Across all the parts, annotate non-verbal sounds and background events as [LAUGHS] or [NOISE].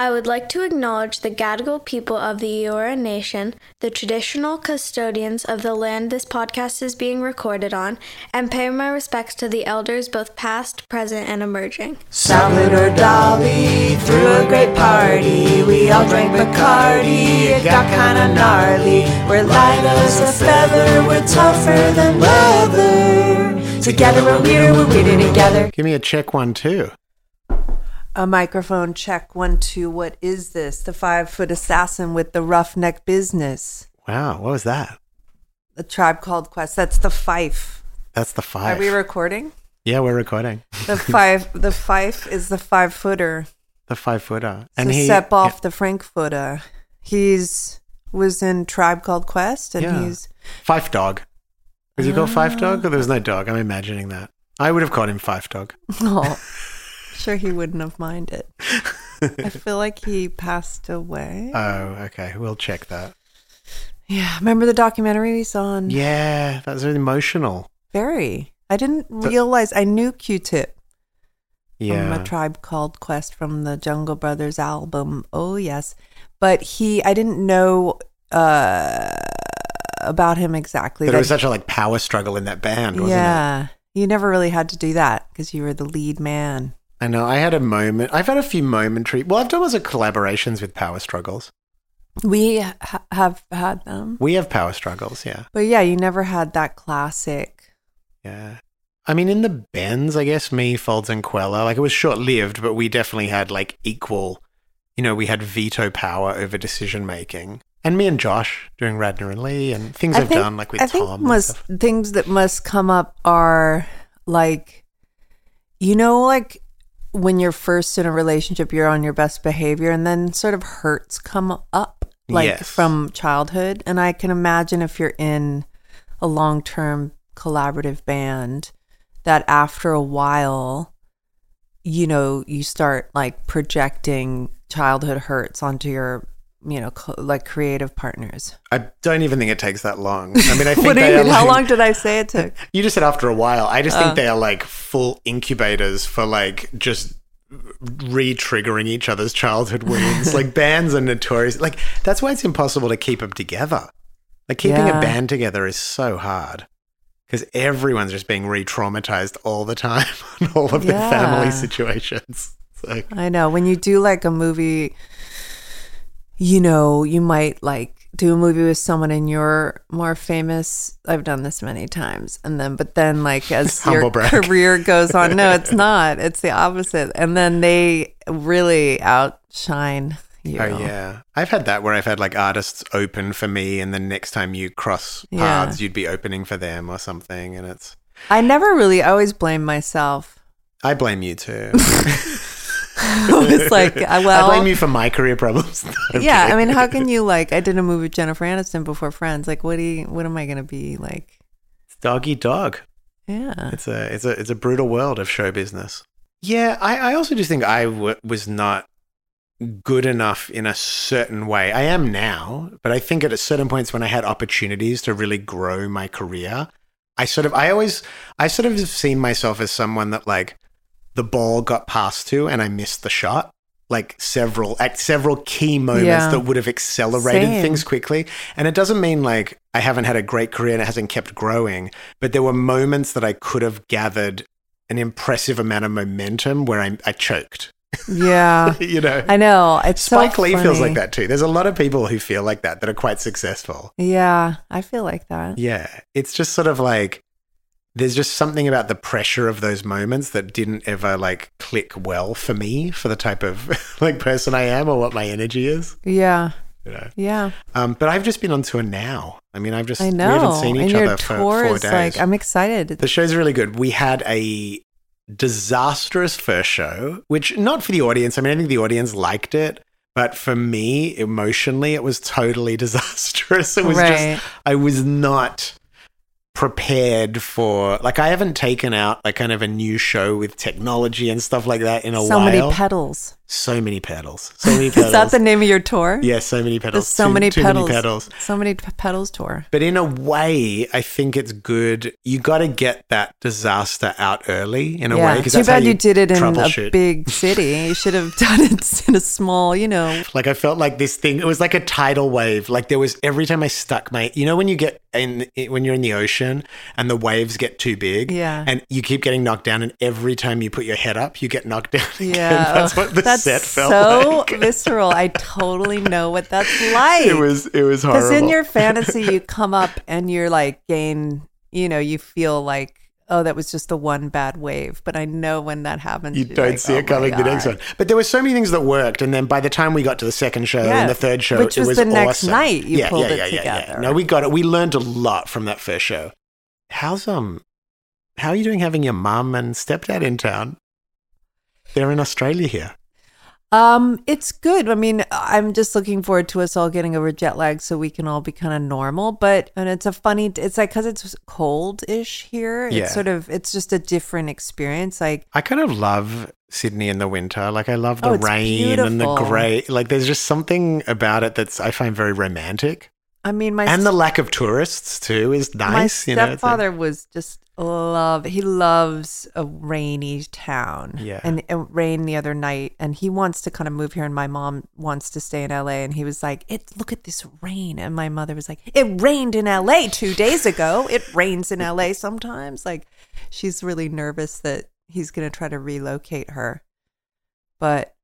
I would like to acknowledge the Gadigal people of the Eora Nation, the traditional custodians of the land this podcast is being recorded on, and pay my respects to the elders both past, present, and emerging. Salad or Dolly threw a great party. We all drank Bacardi. It got kinda gnarly. We're light as a feather. We're tougher than leather. Together we're weirder. We're weirder together. Give me a check one too. A microphone check one two. What is this? The five foot assassin with the roughneck business. Wow, what was that? the tribe called Quest. That's the Phife. That's the Phife. Are we recording? yeah, we're recording. The [LAUGHS] five. the Phife is the five footer. The five footer. And he step off the Frankfurter. He's was in Tribe Called Quest, and Yeah. he's Phife Dawg. Was he called Phife Dawg? Or Ah. there was no dog? I'm imagining that. I would have called him Phife Dawg. oh, [LAUGHS] sure he wouldn't have minded. I [LAUGHS] feel like he passed away. Oh, okay. We'll check that. yeah, remember the documentaries on Yeah, that was really emotional. Very. I didn't realize I knew Q-Tip Yeah. from Yeah. a tribe called Quest from the Jungle Brothers album. Oh yes, but he I didn't know uh, about him exactly. But it was such a like power struggle in that band, wasn't it? yeah, you never really had to do that because you were the lead man. I know. I had a moment. I've had a few momentary. Well, I've done lots of collaborations with power struggles. We ha- have had them, We have power struggles, yeah. but yeah, you never had that classic. Yeah. I mean, in the Bens, I guess me, Folds, and Kweller, like it was short lived, but we definitely had like equal, you know, we had veto power over decision making. And me and Josh doing Radnor and Lee and things I I've think- done like with I Tom. must things that must come up are like, you know, like when you're first in a relationship, you're on your best behavior, and then sort of hurts come up, like Yes. from childhood. And I can imagine if you're in a long term collaborative band, that after a while, you know, you start like projecting childhood hurts onto your, you know, co- like creative partners. I don't even think it takes that long. I mean, I [LAUGHS] think what do you mean? How long did I say it took? [LAUGHS] You just said after a while. I just Uh. think they are like full incubators for like just re-triggering each other's childhood wounds. [LAUGHS] like bands are notorious. Like that's why it's impossible to keep them together. Like keeping Yeah. a band together is so hard because everyone's just being re-traumatized all the time on all of their family situations. So I know when you do like a movie, you know, you might like do a movie with someone and you're more famous. I've done this many times. And then, but then, like, [LAUGHS] as your brag. career goes on, no, it's [LAUGHS] not. It's the opposite. And then they really outshine you. Oh yeah, I've had that where I've had like artists open for me, and then next time you cross Yeah. paths, you'd be opening for them or something, and it's. I never really, I always blame myself. I blame you too. [LAUGHS] [LAUGHS] it's like, uh, I, well, I blame you for my career problems. [LAUGHS] Yeah. I mean, how can [LAUGHS] you like? I did a movie with Jennifer Aniston before Friends. Like, what do you? What am I gonna be like? It's dog eat dog. Yeah. It's a it's a it's a brutal world of show business. Yeah, I, I also just think I w- was not good enough in a certain way. I am now, but I think at a certain points when I had opportunities to really grow my career, I sort of I always I sort of have seen myself as someone that like the ball got passed to and I missed the shot. Like several at several key moments Yeah. that would have accelerated Same. things quickly. And it doesn't mean like I haven't had a great career and it hasn't kept growing, but there were moments that I could have gathered an impressive amount of momentum where I, I choked. Yeah. [LAUGHS] you know, I know. It's Spike so Lee feels like that too. There's a lot of people who feel like that that are quite successful. Yeah, I feel like that. Yeah, it's just sort of like there's just something about the pressure of those moments that didn't ever like click well for me for the type of [LAUGHS] like person I am or what my energy is. Yeah. You know. Yeah. Um, but I've just been on tour now. I mean, I've just I know. we haven't seen each and other for four days. like I'm excited. The show's really good. We had a disastrous first show, which not for the audience. I mean, I think the audience liked it, but for me, emotionally, it was totally [LAUGHS] disastrous. It was Right. just, I was not prepared for, like, I haven't taken out like kind of a new show with technology and stuff like that in a so while. many pedals. So many pedals. So [LAUGHS] many pedals. Is that the name of your tour? Yeah, so many pedals. There's so Too- many too pedals. Many pedals. So many p- pedals tour. But in a way, I think it's good. You got to get that disaster out early. In a way, yeah. because Too bad you did it in a big city. You should have [LAUGHS] done it in a small, you know. Like I felt like this thing. It was like a tidal wave. Like there was every time I stuck my. You know when you get in when you're in the ocean and the waves get too big. Yeah. And you keep getting knocked down, and every time you put your head up, you get knocked down. [LAUGHS] Again. Yeah. That's what the That's set felt so like. [LAUGHS] visceral. I totally know what that's [LAUGHS] like. It was. It was horrible. Because in your [LAUGHS] fantasy, you come up and you're like, gain, you know, you feel like, oh, that was just the one bad wave. But I know when that happens, you don't like, see oh it coming the next one. But there were so many things that worked, and then by the time we got to the second show Yeah, and the third show, which it was was the next night you pulled it together. No, we got it. We learned a lot from that first show. How's um, how are you doing having your mum and stepdad in town? They're in Australia here. Um, it's good. I mean, I'm just looking forward to us all getting over jet lag so we can all be kind of normal. But and it's a funny. It's like because it's cold-ish here. Yeah. It's sort of. It's just a different experience. Like I kind of love Sydney in the winter. Like I love the Oh, rain and the grey. Like there's just something about it that's I find very romantic. I mean, my and the lack of tourists too is nice. My you know, stepfather was just love. He loves a rainy town. Yeah. and it rained the other night, and he wants to kind of move here. And my mom wants to stay in L.A. And he was like, "It look at this rain." And my mother was like, "It rained in L.A. two days ago. It rains in L.A. sometimes." Like, she's really nervous that he's going to try to relocate her. But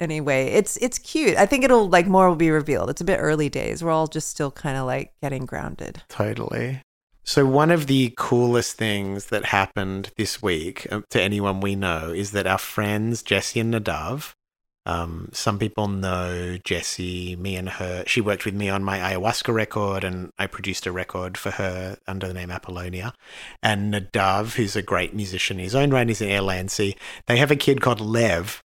anyway, it's it's cute. I think it'll like more will be revealed. It's a bit early days. We're all just still kind of like getting grounded. Totally. So, one of the coolest things that happened this week uh, to anyone we know is that our friends, Jessie and Nadav, um, some people know Jessie, me and her. She worked with me on my ayahuasca record, and I produced a record for her under the name Apollonia. And Nadav, who's a great musician in his own right, he's in Airlandsea. They have a kid called Lev,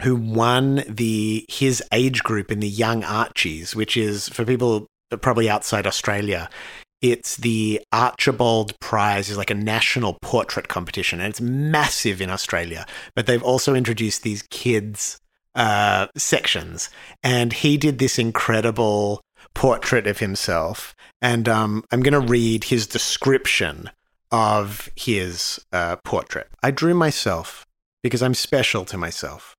who won the his age group in the Young Archies, which is for people probably outside Australia. It's the Archibald Prize is like a national portrait competition, and it's massive in Australia. But they've also introduced these kids uh, sections, and he did this incredible portrait of himself. And um, I'm going to read his description of his uh, portrait. I drew myself because I'm special to myself.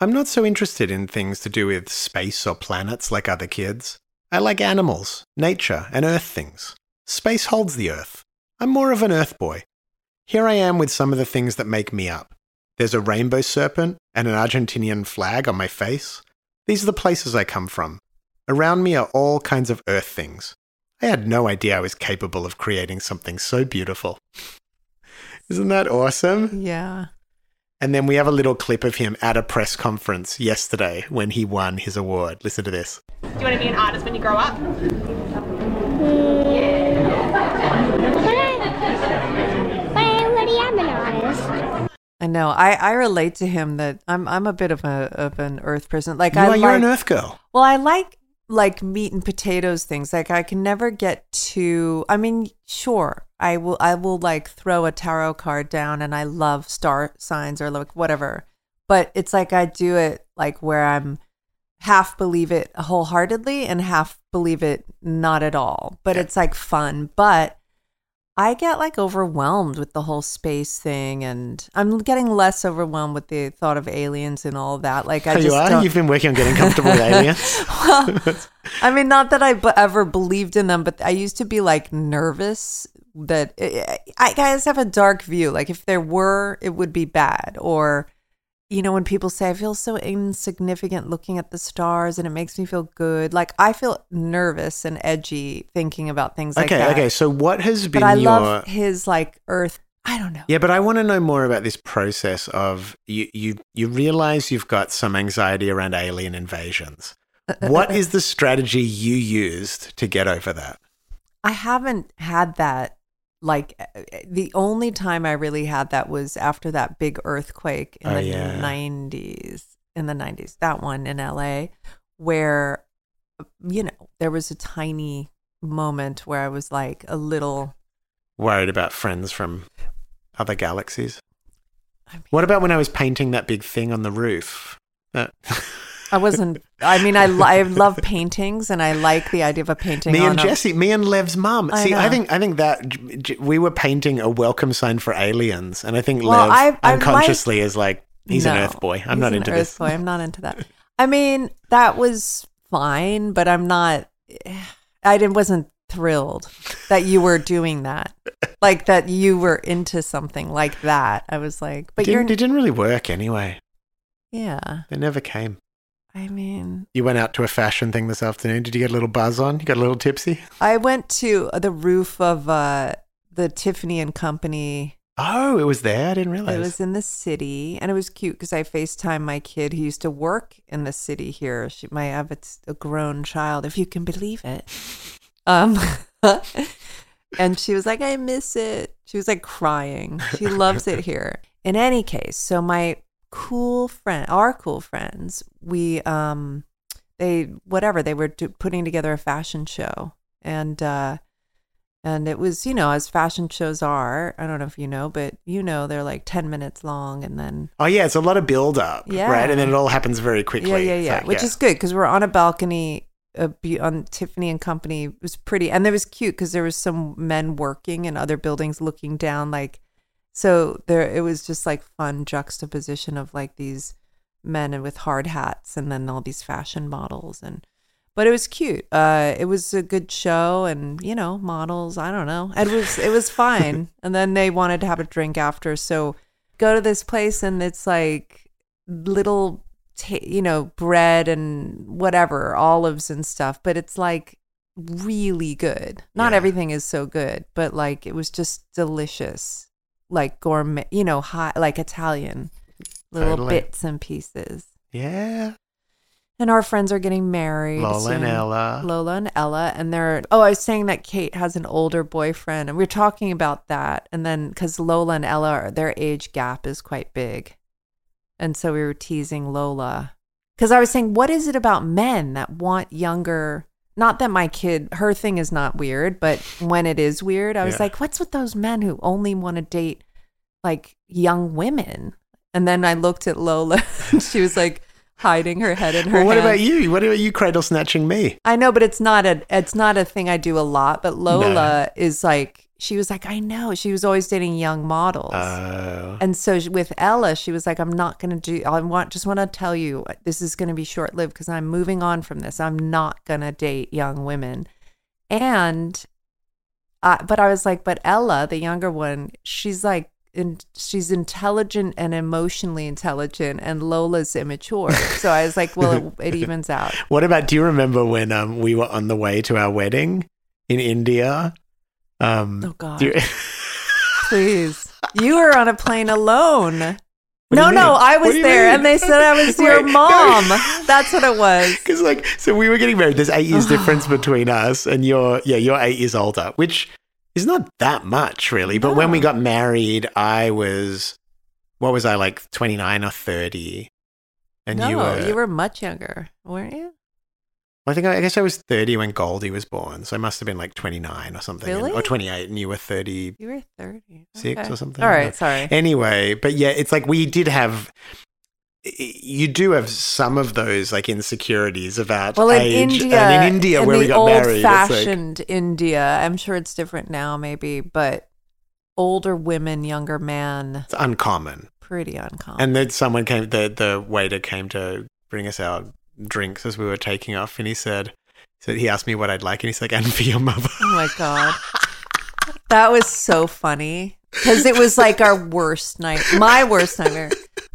I'm not so interested in things to do with space or planets like other kids. I like animals, nature, and earth things. Space holds the earth. I'm more of an earth boy. Here I am with some of the things that make me up. There's a rainbow serpent and an Argentinian flag on my face. These are the places I come from. Around me are all kinds of earth things. I had no idea I was capable of creating something so beautiful. [LAUGHS] Isn't that awesome? Yeah. And then we have a little clip of him at a press conference yesterday when he won his award. Listen to this. Do you want to be an artist when you grow up? But I already am an artist. I know. I, I relate to him that I'm I'm a bit of a of an earth person. Like You I are, you're an earth girl. Well, I like like meat and potatoes things. Like I can never get too I mean, sure. I will I will like throw a tarot card down and I love star signs or like whatever. But it's like I do it like where I'm half believe it wholeheartedly and half believe it not at all. But it's like fun. But I get like overwhelmed with the whole space thing, and I'm getting less overwhelmed with the thought of aliens and all that. Like I Oh, just you are? don't- You've been working on getting comfortable with aliens? [LAUGHS] well, I mean, not that I b- ever believed in them, but I used to be like nervous that I, I guys have a dark view. Like if there were, it would be bad. Or, you know, when people say I feel so insignificant looking at the stars and it makes me feel good, like I feel nervous and edgy thinking about things like okay, that. okay. So what has been But I your love his like Earth. I don't know. Yeah, but I want to know more about this process of you you you realize you've got some anxiety around alien invasions. [LAUGHS] What is the strategy you used to get over that? I haven't had that like uh, the only time I really had that was after that big earthquake in Oh, the yeah. 90s. In the 90s, that one in LA, where, you know, there was a tiny moment where I was like a little. Worried about friends from other galaxies. I mean- What about when I was painting that big thing on the roof? Uh, [LAUGHS] I wasn't. I mean, I, I love paintings, and I like the idea of a painting. me and a- Jesse, me and Lev's mum. I See, I think I think that we were painting a welcome sign for aliens, and I think Well, Lev I- I unconsciously is like, he's an No, Earth boy. I'm he's not an into Earth this. Boy. I'm not into that. I mean, that was fine, but I'm not. I didn't wasn't thrilled that you were doing that, like that you were into something like that. I was like, but it, you're didn't, it didn't really work anyway. yeah. It never came. I mean, You went out to a fashion thing this afternoon. Did you get a little buzz on? You got a little tipsy? I went to the roof of uh, the Tiffany and Company Oh, it was there. I didn't realize. It was in the city, and it was cute because I FaceTime my kid who used to work in the city here. She, my, have a grown child, if you can believe it. Um, [LAUGHS] and she was like, "I miss it." She was like crying. She loves it [LAUGHS] here. In any case, so my cool friend, our cool friends, we um, they whatever they were do, putting together a fashion show, and uh, and it was, you know, as fashion shows are. I don't know if you know, but you know, they're like 10 minutes long and then. oh yeah, it's a lot of build up, Yeah. right? And then it all happens very quickly. Yeah, yeah, yeah. like, Which is good because we're on a balcony uh, be- on Tiffany and Company. It was pretty. And it was cute because there was some men working in other buildings looking down. Like, so there, it was just like fun juxtaposition of like these men with hard hats and then all these fashion models and but it was cute. Uh, it was a good show, and you know, models. I don't know. It was it was fine. [LAUGHS] and then they wanted to have a drink after, so go to this place, and it's like little, ta- you know, bread and whatever, olives and stuff. But it's like really good. Not Yeah. everything is so good, but like it was just delicious, like gourmet. You know, high like Italian little Totally. bits and pieces. Yeah. And our friends are getting married. Lola and. Ella. Lola and Ella. And they're, oh, I was saying that Kate has an older boyfriend. And we are talking about that. And then, because Lola and Ella, are, their age gap is quite big. And so we were teasing Lola. Because I was saying, what is it about men that want younger? Not that my kid, her thing is not weird, but when it is weird, I was Yeah. like, what's with those men who only want to date like young women? And then I looked at Lola. [LAUGHS] and she was like hiding her head in her Well, what about you? What about you cradle snatching me? I know, but it's not a it's not a thing I do a lot. But Lola is like she was like I know she was always dating young models, Oh. and so with Ella she was like I'm not gonna do I want just want to tell you this is gonna be short lived because I'm moving on from this. I'm not gonna date young women, and I, but I was like, but Ella, the younger one, she's like. In, she's intelligent and emotionally intelligent, and Lola's immature. So I was like, well, it, it [LAUGHS] evens out. What about? Do you remember when um we were on the way to our wedding in India? Um, Oh, God. you- [LAUGHS] Please. You were on a plane alone. no, no. I was there mean? and they said I was [LAUGHS] your Wait, no. mom. That's what it was. [LAUGHS] Because like, so we were getting married. There's eight years [SIGHS] difference between us, and you're yeah, you're eight years older, which is not that much really. But when we got married, I was what was I like twenty nine or thirty, and no, you were. much younger, weren't you? I think I, I guess I was thirty when Goldie was born, so I must have been like twenty nine or something, and- or twenty eight, and you were thirty You were 30. six Okay. or something. All right, sorry. Anyway, but yeah, it's like we did have. You do have some of those like insecurities about Well, in age, India, and in India in where we got old married, it's like- fashioned India, I'm sure it's different now, maybe, but older women, younger men, it's uncommon. pretty uncommon. And then someone came, the the waiter came to bring us our drinks as we were taking off, and he said, so he asked me what I'd like, and he's like, "And for your mother." Oh my god. That was so funny because it was like our worst night, my worst nightmare.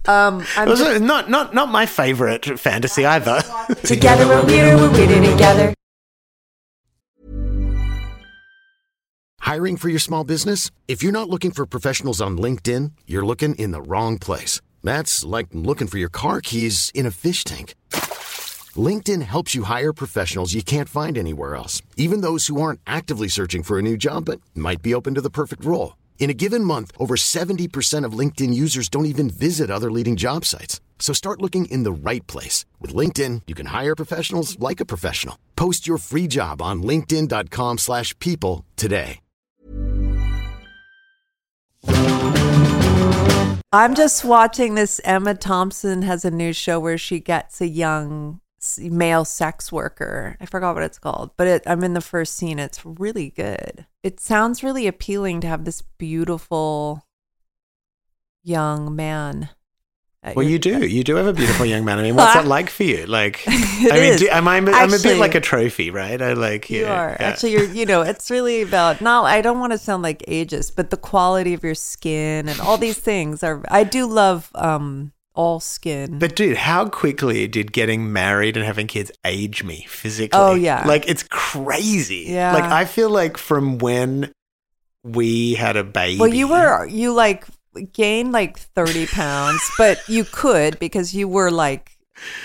Um, I'm It was just- not not not my favorite fantasy either. [LAUGHS] together we're weirder, we're weirder together. Hiring for your small business? If you're not looking for professionals on LinkedIn, you're looking in the wrong place. That's like looking for your car keys in a fish tank. LinkedIn helps you hire professionals you can't find anywhere else, even those who aren't actively searching for a new job but might be open to the perfect role. In a given month, over 70% of LinkedIn users don't even visit other leading job sites. So start looking in the right place. With LinkedIn, you can hire professionals like a professional. Post your free job on linkedin.com/people slash people today. I'm just watching this. Emma Thompson has a new show where she gets a young male sex worker. I forgot what it's called, but it, I'm in the first scene. It's really good. It sounds really appealing to have this beautiful young man. Well, you do. You do have a beautiful young man. I mean, [LAUGHS] what's that like for you? Like, [LAUGHS] I mean, do, am I? I'm a bit like a trophy, right? I like. You yeah, are yeah. actually. You're. You know, it's really about. Not. I don't want to sound like ageist, but the quality of your skin and all these things are. I do love um all skin. But dude, how quickly did getting married and having kids age me physically? Oh, yeah. like it's crazy. Yeah. like I feel like from when we had a baby. Well, you were you like gained like thirty pounds, but you could because you were like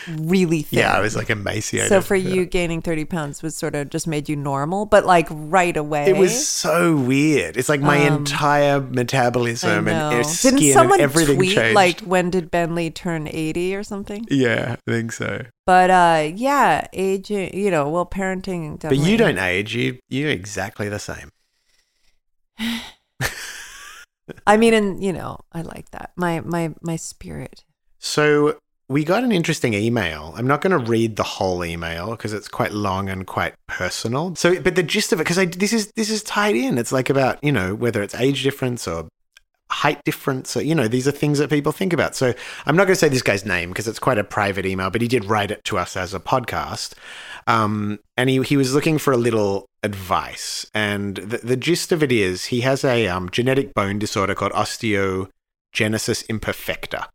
really thin. Yeah, I was like emaciated. So for Yeah. you, gaining thirty pounds was sort of just made you normal, but like right away. It was so weird. It's like my Um, entire metabolism and skin Didn't and everything tweet changed. like when did Bentley turn eighty or something? yeah, I think so. But uh, yeah, aging. You know, well, parenting. But you don't age. You you're exactly the same. [SIGHS] I mean, and you know, I like that. My my my spirit. So we got an interesting email. I'm not going to read the whole email because it's quite long and quite personal. So, but the gist of it, because this is this is tied in. It's like about you know whether it's age difference or height difference or you know these are things that people think about. So I'm not going to say this guy's name because it's quite a private email, but he did write it to us as a podcast. Um, and he, he was looking for a little advice. And the, the gist of it is he has a um, genetic bone disorder called osteogenesis imperfecta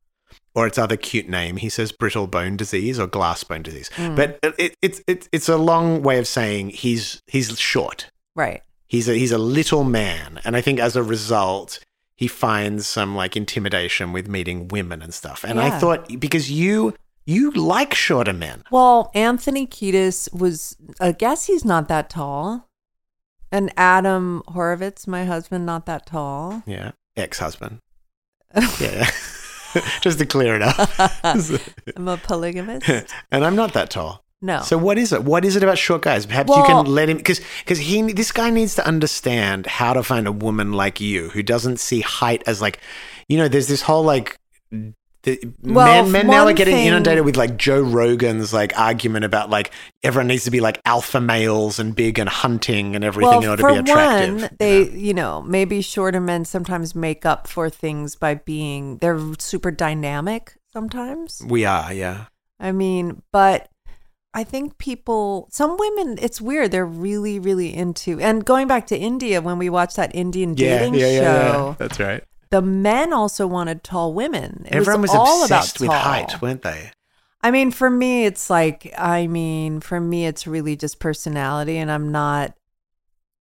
or its other cute name. He says brittle bone disease or glass bone disease. Hmm. But it, it, it's it's it's a long way of saying he's he's short. Right. He's a he's a little man, and I think as a result, he finds some like intimidation with meeting women and stuff. And I thought because you you like shorter men. Well, Anthony Kiedis was. I guess he's not that tall. And Adam Horovitz, my husband, not that tall. Yeah, ex husband. [LAUGHS] yeah, [LAUGHS] [LAUGHS] just to clear it up. [LAUGHS] I'm a polygamist. [LAUGHS] and I'm not that tall. No. So what is it? What is it about short guys? Perhaps you can let him because because he this guy needs to understand how to find a woman like you who doesn't see height as like, you know, there's this whole like. The, Well, men, men now are getting thing- inundated with like Joe Rogan's like argument about like everyone needs to be like alpha males and big and hunting and everything well, in order for to be attractive. one, you they, know? you know, maybe shorter men sometimes make up for things by being they're super dynamic. Sometimes, we are, yeah. I mean, but I think people, some women, it's weird. They're really, really into. And going back to India, when we watched that Indian Yeah, dating yeah, yeah, yeah. show, That's right. The men also wanted tall women. It Everyone was, all obsessed about with tall. height, weren't they? I mean, for me, it's like, I mean, for me, it's really just personality, and I'm not.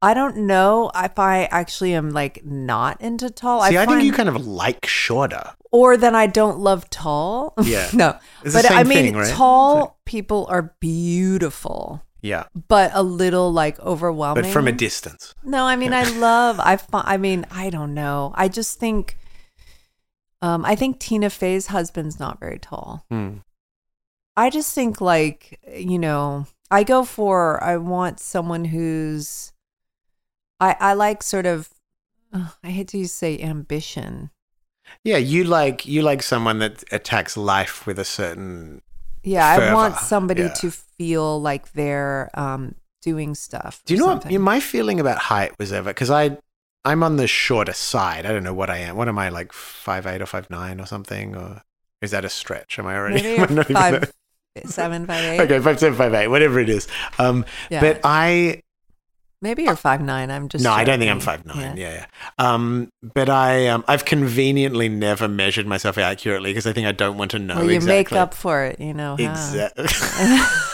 I don't know if I actually am like not into tall. See, I, think you kind of like shorter. or then I don't love tall. [LAUGHS] Yeah. no, It's but I mean, thing, right? tall like- people are beautiful, Yeah, but a little like overwhelming. but from a distance. No, I mean I love I I [LAUGHS] mean I don't know. I just think um I think Tina Fey's husband's not very tall. Hmm. I just think like, you know, I go for I want someone who's I I like sort of ugh, I hate to use- say ambition. Yeah, you like you like someone that attacks life with a certain. Yeah, I want somebody yeah. to feel like they're um doing stuff. Do you know what something. my feeling about height was ever? Because I I'm on the shorter side. I don't know what I am. What am I like five eight or five nine or something? Or is that a stretch? Am I already? Maybe [LAUGHS] I'm you're not five, seven, five, [LAUGHS] eight. Okay, five seven five eight, whatever it is. Um, Yeah. but I Maybe you're five nine. I'm just no, I don't think I'm five nine. Yeah, yeah. Um, but I um, I've conveniently never measured myself accurately because I think I don't want to know Well, you exactly. make up for it, you know. How. Exactly. [LAUGHS]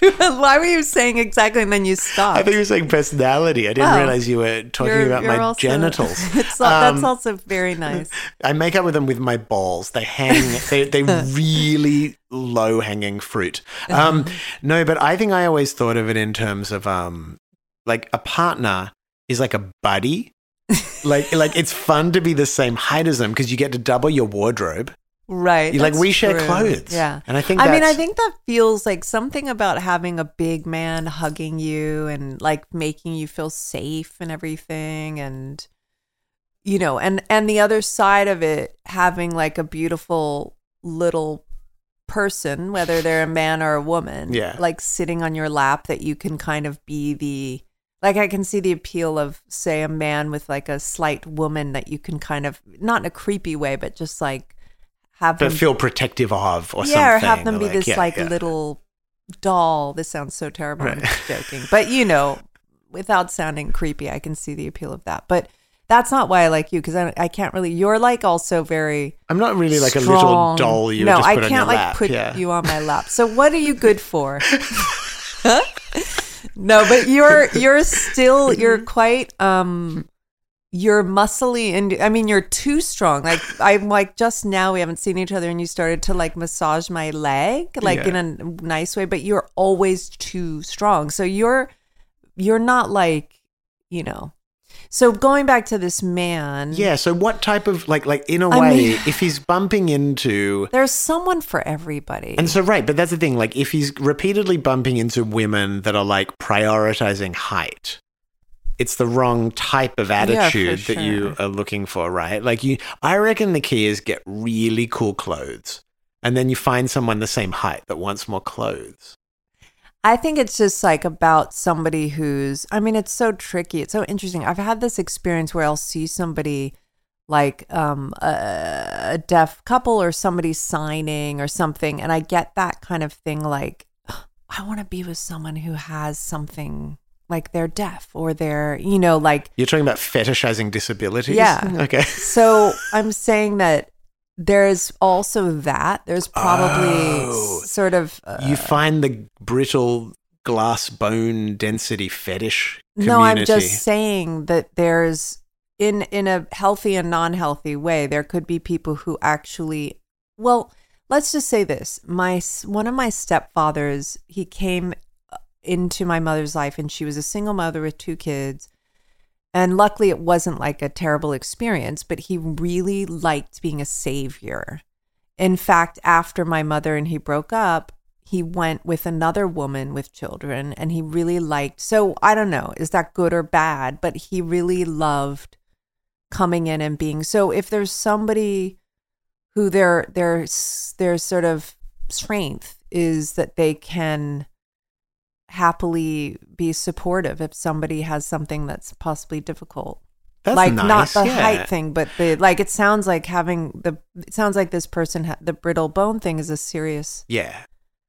[LAUGHS] Why were you saying exactly and then you stopped? I think you were saying personality. I didn't Oh. realize you were talking You're- about you're my also- genitals. [LAUGHS] It's, al- that's Um, also very nice. I make up with them with my balls. They hang. they they really low hanging fruit. Um, no, but I think I always thought of it in terms of um, like a partner is like a buddy. like [LAUGHS] like it's fun to be the same height as them because you get to double your wardrobe. Right. You like we share true. clothes. Yeah. and I think I mean, I think that feels like something about having a big man hugging you and like making you feel safe and everything and you know, and and the other side of it having like a beautiful little person, whether they're a man or a woman, Yeah. like sitting on your lap that you can kind of be the like I can see the appeal of say a man with like a slight woman that you can kind of not in a creepy way, but just like have but them feel protective of or yeah, something. or have them or be this yeah, like yeah. little doll. This sounds so terrible. I'm just joking, but you know, without sounding creepy, I can see the appeal of that. But that's not why I like you because I, I can't really. You're like also very. I'm not really like a little doll you no, just I can't like lap. put yeah. you on my lap. So what are you good for? Huh? [LAUGHS] [LAUGHS] [LAUGHS] no, but you're you're still you're quite um you're muscly and I mean you're too strong. Like I'm like just now we haven't seen each other and you started to like massage my leg like Yeah. in a nice way, but you're always too strong. So you're you're not like, you know. So going back to this man, Yeah. So what type of like like in a I way, mean- if he's bumping into there's someone for everybody. and so right, but that's the thing. Like if he's repeatedly bumping into women that are like prioritizing height, it's the wrong type of Yeah, attitude that you are looking for, right? Like you, I reckon the key is get really cool clothes, and then you find someone the same height that wants more clothes. I think it's just like about somebody who's, I mean, it's so tricky. It's so interesting. I've had this experience where I'll see somebody like um, a, a deaf couple or somebody signing or something, and I get that kind of thing like, I want to be with someone who has something like they're deaf or they're, you know, like, You're talking about fetishizing disabilities. Yeah. Okay. so I'm saying that there's also that. There's probably Oh. sort of. Uh, you find the brittle glass bone density fetish community. No, I'm just saying that there's in in a healthy and non-healthy way there could be people who actually well, let's just say this. My one of my stepfathers, he came uh, into my mother's life and she was a single mother with two kids. And luckily it wasn't like a terrible experience, but he really liked being a savior. In fact, after my mother and he broke up, he went with another woman with children and he really liked. So I don't know, is that good or bad? But he really loved coming in and being. So if there's somebody who their their their sort of strength is that they can happily be supportive if somebody has something that's possibly difficult That's like not the yeah. height thing, but the like. It sounds like having the. It sounds like this person ha- the brittle bone thing is a serious Yeah.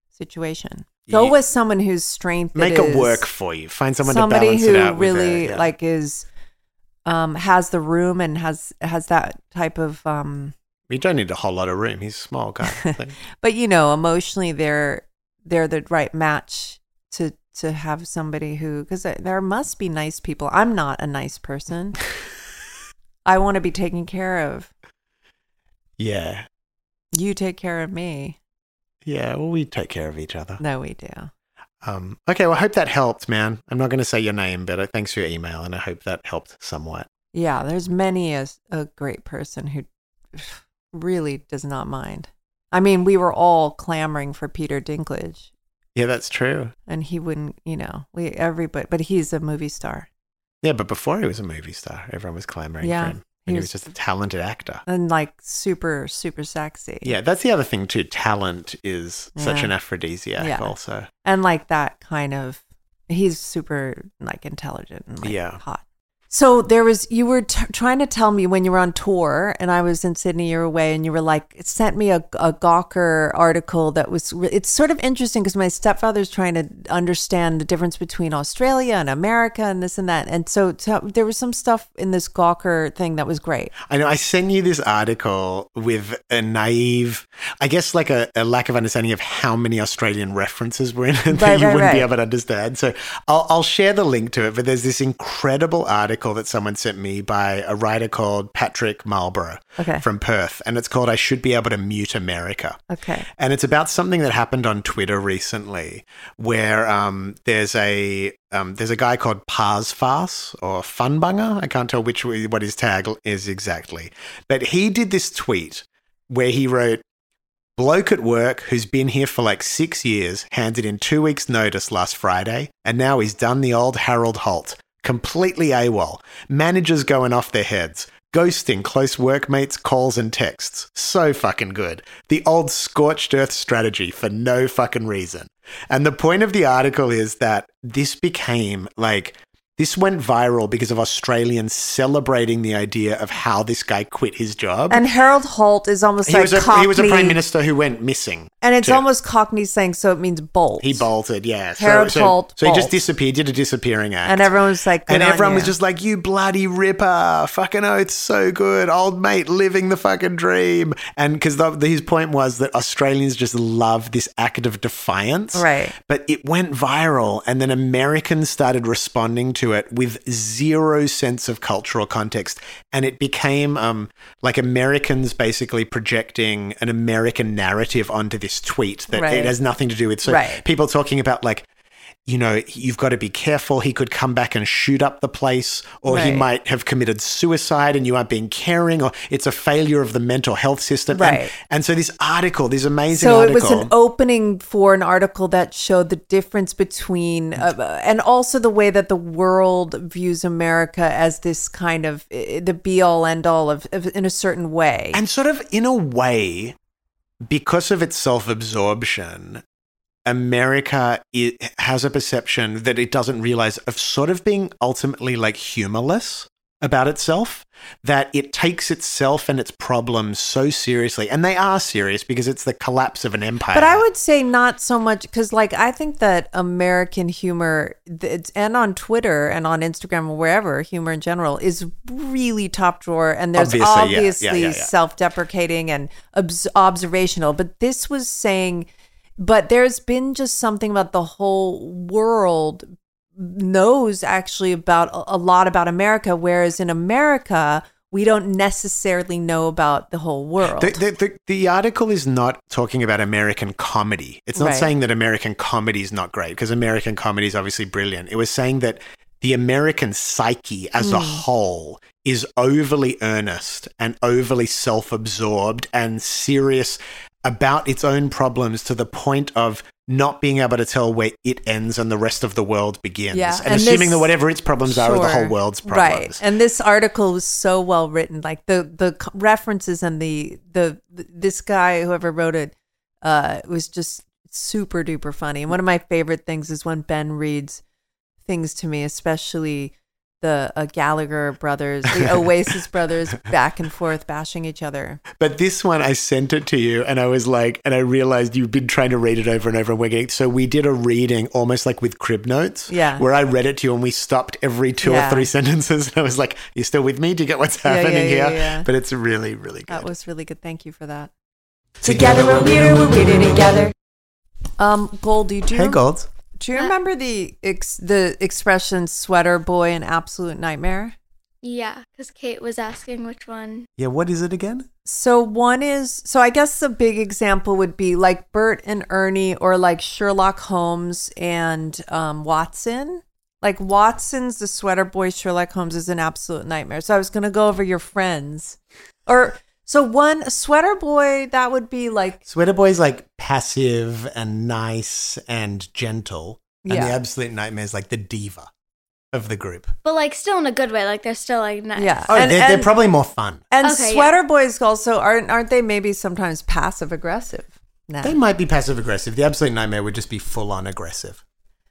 situation. Go Ye- with someone whose strength Make it work for you. Find someone somebody to balance who it out. with really yeah. like is um has the room and has has that type of um. You don't need a whole lot of room. He's a small guy. [LAUGHS] But you know, emotionally, they're they're the right match to to have somebody who because there must be nice people. I'm not a nice person. [LAUGHS] I want to be taken care of. yeah. You take care of me. Yeah. Well, we take care of each other. No, we do. Um, okay. Well, I hope that helped, man. I'm not going to say your name, but uh, thanks for your email, and I hope that helped somewhat. Yeah, there's many a, a great person who [SIGHS] really does not mind. I mean, we were all clamoring for Peter Dinklage, Yeah, that's true. and he wouldn't, you know, we everybody, but he's a movie star, Yeah, but before he was a movie star, everyone was clamoring Yeah, for him. he And he was was- just a talented actor. and like super, super sexy. Yeah, that's the other thing too. Talent is such an aphrodisiac, Yeah. also. and like that kind of, he's super like intelligent and like, Yeah. hot. So there was you were t- trying to tell me when you were on tour and I was in Sydney, you were away, and you were like it sent me a, a Gawker article that was re- it's sort of interesting because my stepfather's trying to understand the difference between Australia and America and this and that, and so, so there was some stuff in this Gawker thing that was great. I know I sent you this article with a naive, I guess, like a, a lack of understanding of how many Australian references were in it [LAUGHS] that Right, you right, wouldn't be able to understand. So I'll, I'll share the link to it. But there's this incredible article that someone sent me by a writer called Patrick Marlborough Okay. from Perth, and it's called "I Should Be Able to Mute America." Okay. And it's about something that happened on Twitter recently, where um, there's a um, there's a guy called Pars Farce or Funbunger. I can't tell which what his tag is exactly, but he did this tweet where he wrote. Bloke at work who's been here for like six years handed in two weeks' notice last Friday, and now he's done the old Harold Holt. Completely AWOL. Managers going off their heads. Ghosting close workmates, calls, and texts. So fucking good. The old scorched earth strategy for no fucking reason. And the point of the article is that this became like, this went viral because of Australians celebrating the idea of how this guy quit his job. And Harold Holt is almost he, like was a, Cockney, he was a prime minister who went missing. and it's too. almost Cockney saying so it means bolt. He bolted, yeah. Harold so, Holt So he just disappeared, did a disappearing act. and everyone was like, and on everyone was just like, "You bloody ripper! Fucking oath, so good, old mate, living the fucking dream." And because his point was that Australians just love this act of defiance, Right. But it went viral, and then Americans started responding to it with zero sense of cultural context, and it became um, like Americans basically projecting an American narrative onto this tweet that Right. it has nothing to do with. So Right. people talking about like you know, you've got to be careful. He could come back and shoot up the place, or he might have committed suicide and you aren't being caring, or it's a failure of the mental health system. And- Right. And, so, this article, this amazing so article. So it was an opening for an article that showed the difference between uh, and also the way that the world views america as this kind of uh, the be all end all of, of in a certain way And sort of in a way, because of its self absorption, America it has a perception that it doesn't realize of sort of being ultimately like humorless about itself, that it takes itself and its problems so seriously. And they are serious because it's the collapse of an empire. but i would say not so much because like i think that american humor and on twitter and on instagram or wherever humor in general is really top drawer and there's Obviously, yeah. Yeah, yeah, yeah. self-deprecating and obs- observational but this was saying but there's been just something about the whole world knows actually about a- lot about america whereas in america we don't necessarily know about the whole world The, the, the, the article is not talking about American comedy. It's not Right. saying that American comedy is not great because American comedy is obviously brilliant. It was saying that the American psyche as Hmm. a whole is overly earnest and overly self absorbed and serious about its own problems to the point of not being able to tell where it ends and the rest of the world begins. Yeah, And, and assuming this- that whatever its problems are are the whole world's problems. Right. And this article was so well written. Like the the references and the the, th this guy whoever wrote it uh was just super duper funny. And one of my favorite things is when Ben reads things to me, especially the uh, Gallagher brothers, the [LAUGHS] Oasis brothers, back and forth bashing each other. But this one, I sent it to you, and I was like, and I realized you've been trying to read it over and over, and we're getting. So we did a reading almost like with crib notes, Yeah. where I read it to you, and we stopped every two Yeah. or three [LAUGHS] sentences, and I was like, "You still with me? Do you get what's Yeah, yeah, happening yeah, here?" yeah. But it's really, really good. That was really good. Thank you for that. Together we're weirder, we're weirder together. Um, Goldie, do you do? hey, Golds. Do you remember the ex- the expression "sweater boy" and absolute nightmare"? Yeah, because Kate was asking which one. Yeah, what is it again? So one is so I guess the big example would be like Bert and Ernie or like Sherlock Holmes and um, Watson. Like Watson's the sweater boy, Sherlock Holmes is an absolute nightmare. So I was gonna go over your friends. Or so one sweater boy, that would be like Sweater Boy's like passive and nice and gentle, and Yeah. the absolute nightmare is like the diva of the group. But like still in a good way. Like they're still like nice. Yeah. Oh, And- they're, they're probably more fun. and Okay, sweater boys also aren't aren't they maybe sometimes passive aggressive? Nah. They might be passive aggressive. The absolute nightmare would just be full on aggressive.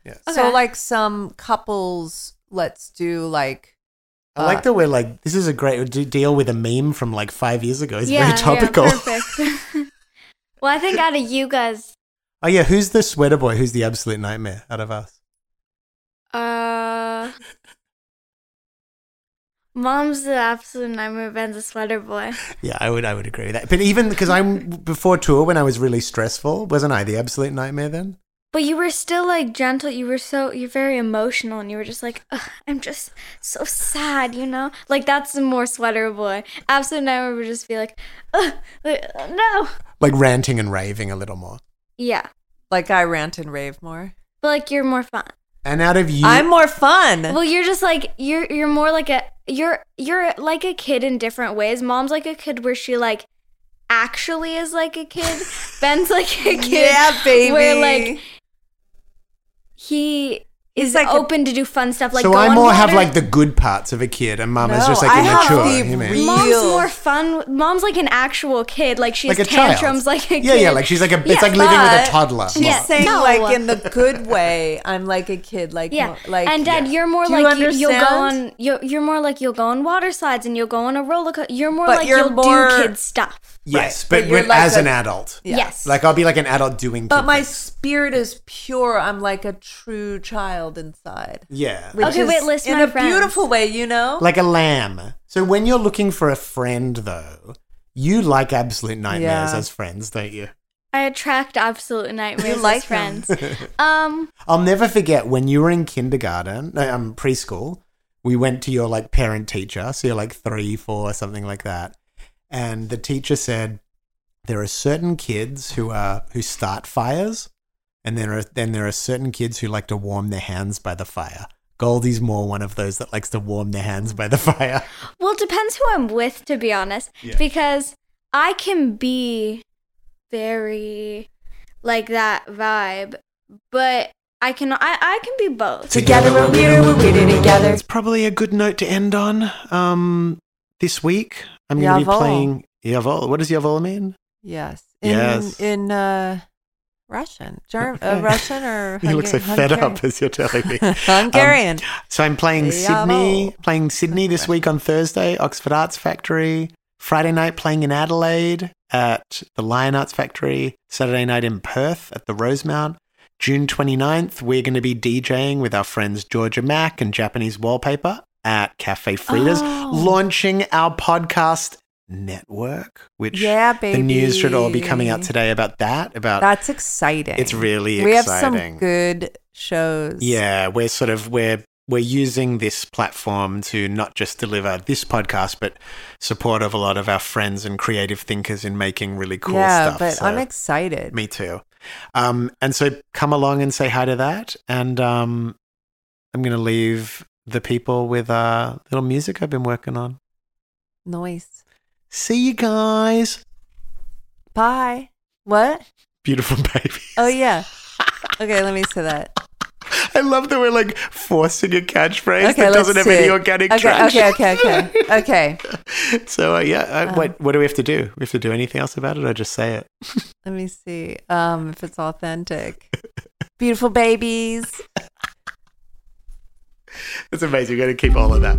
Yeah. So like some couples, let's do like I like the we're like, this is a great deal with a meme from like five years ago. It's yeah, very topical. Yeah, perfect. [LAUGHS] well, I think out of you guys, oh, yeah. Who's the sweater boy? Who's the absolute nightmare out of us? uh, mom's the absolute nightmare. Ben's a sweater boy. Yeah, I would, I would agree with that. But even because I'm before tour when I was really stressful, wasn't I the absolute nightmare then? But you were still like gentle. You were so you're very emotional, and you were just like, Ugh, I'm just so sad, you know. Like that's the more sweater boy. Absolute nightmare would just be like, Ugh, like, no. Like ranting and raving a little more. Yeah, Like I rant and rave more. but like you're more fun. And out of you, I'm more fun. Well, you're just like you're you're more like a you're you're like a kid in different ways. Mom's like a kid where she like actually is like a kid. [LAUGHS] Ben's like a kid. Yeah, baby. Where like he is like a- open to do fun stuff like so go I on more have like the good parts of a kid, and mum is just like I have immature. the you mean? real- Mom's more fun. Mom's like an actual kid. Like she has like a child. tantrums like a yeah, kid. yeah. Like she's like a. It's Yeah, like living with a toddler. She's Yeah. saying No. like in the good way. I'm like a kid. Like Yeah, mo- like and Dad, yeah. you're more Do you like you, you'll go on you're, you're more like you'll go on water slides and you'll go on a roller coaster. You're more But like you're you'll more- do kid stuff. Yes, Right, but, but you're like as a- an adult, Yeah. Yes, like I'll be like an adult doing. But my things. spirit is pure. I'm like a true child inside. yeah, Which Okay, is wait, list in my a friends. beautiful way, you know. like a lamb. So when you're looking for a friend, though, you like absolute nightmares Yeah. as friends, don't you? I attract absolute nightmares You like as friends. [LAUGHS] um, I'll never forget when you were in kindergarten, no, um, preschool. We went to your like parent teacher, so you're like three, four, something like that, and the teacher said there are certain kids who are who start fires, and then are, then there are certain kids who like to warm their hands by the fire. Goldie's more one of those that likes to warm their hands by the fire. [LAUGHS] well, it depends who I'm with, to be honest, Yeah. because I can be very like that vibe, but I can I, I can be both. Together we're weirder, we're weirder together. It's probably a good note to end on. Um, this week I'm going to be playing Jawohl. What does Jawohl mean? yes. In, Yes. In uh, Russian, German, uh, Russian or You look so Hungar- fed up as you're telling me. [LAUGHS] Hungarian. Um, so I'm playing Jawohl. Sydney, playing Sydney this week on Thursday, Oxford Arts Factory. Friday night playing in Adelaide at the Lion Arts Factory. Saturday night in Perth at the Rosemount. June 29th, we're going to be DJing with our friends Georgia Mack and Japanese Wallpaper at Cafe Frida's, Oh. launching our podcast network, which Yeah, the news should all be coming out today about that. About That's exciting. It's really We have some good shows. Yeah, we're sort of we're we're using this platform to not just deliver this podcast, but support of a lot of our friends and creative thinkers in making really cool yeah, stuff. but So, I'm excited. Me too. Um, and so come along and say hi to that. And um, I'm going to leave the people with a little music I've been working on. Noise. See you guys. Bye. What? Beautiful [LAUGHS] baby. Oh yeah. Okay, let me say that. I love that we're like forcing a catchphrase Okay, that doesn't have any organic Okay, traction. okay, okay, okay, [LAUGHS] okay. So uh, yeah, uh, Um, what what do we have to do? We have to do anything else about it, or just say it? Let me see. Um, if it's authentic. Beautiful babies. [LAUGHS] It's amazing. We're going to keep all of that.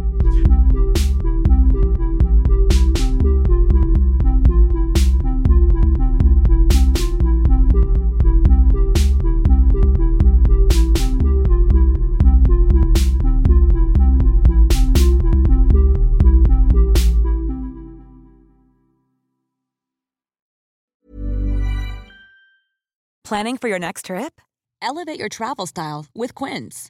Planning for your next trip? Elevate your travel style with Quince.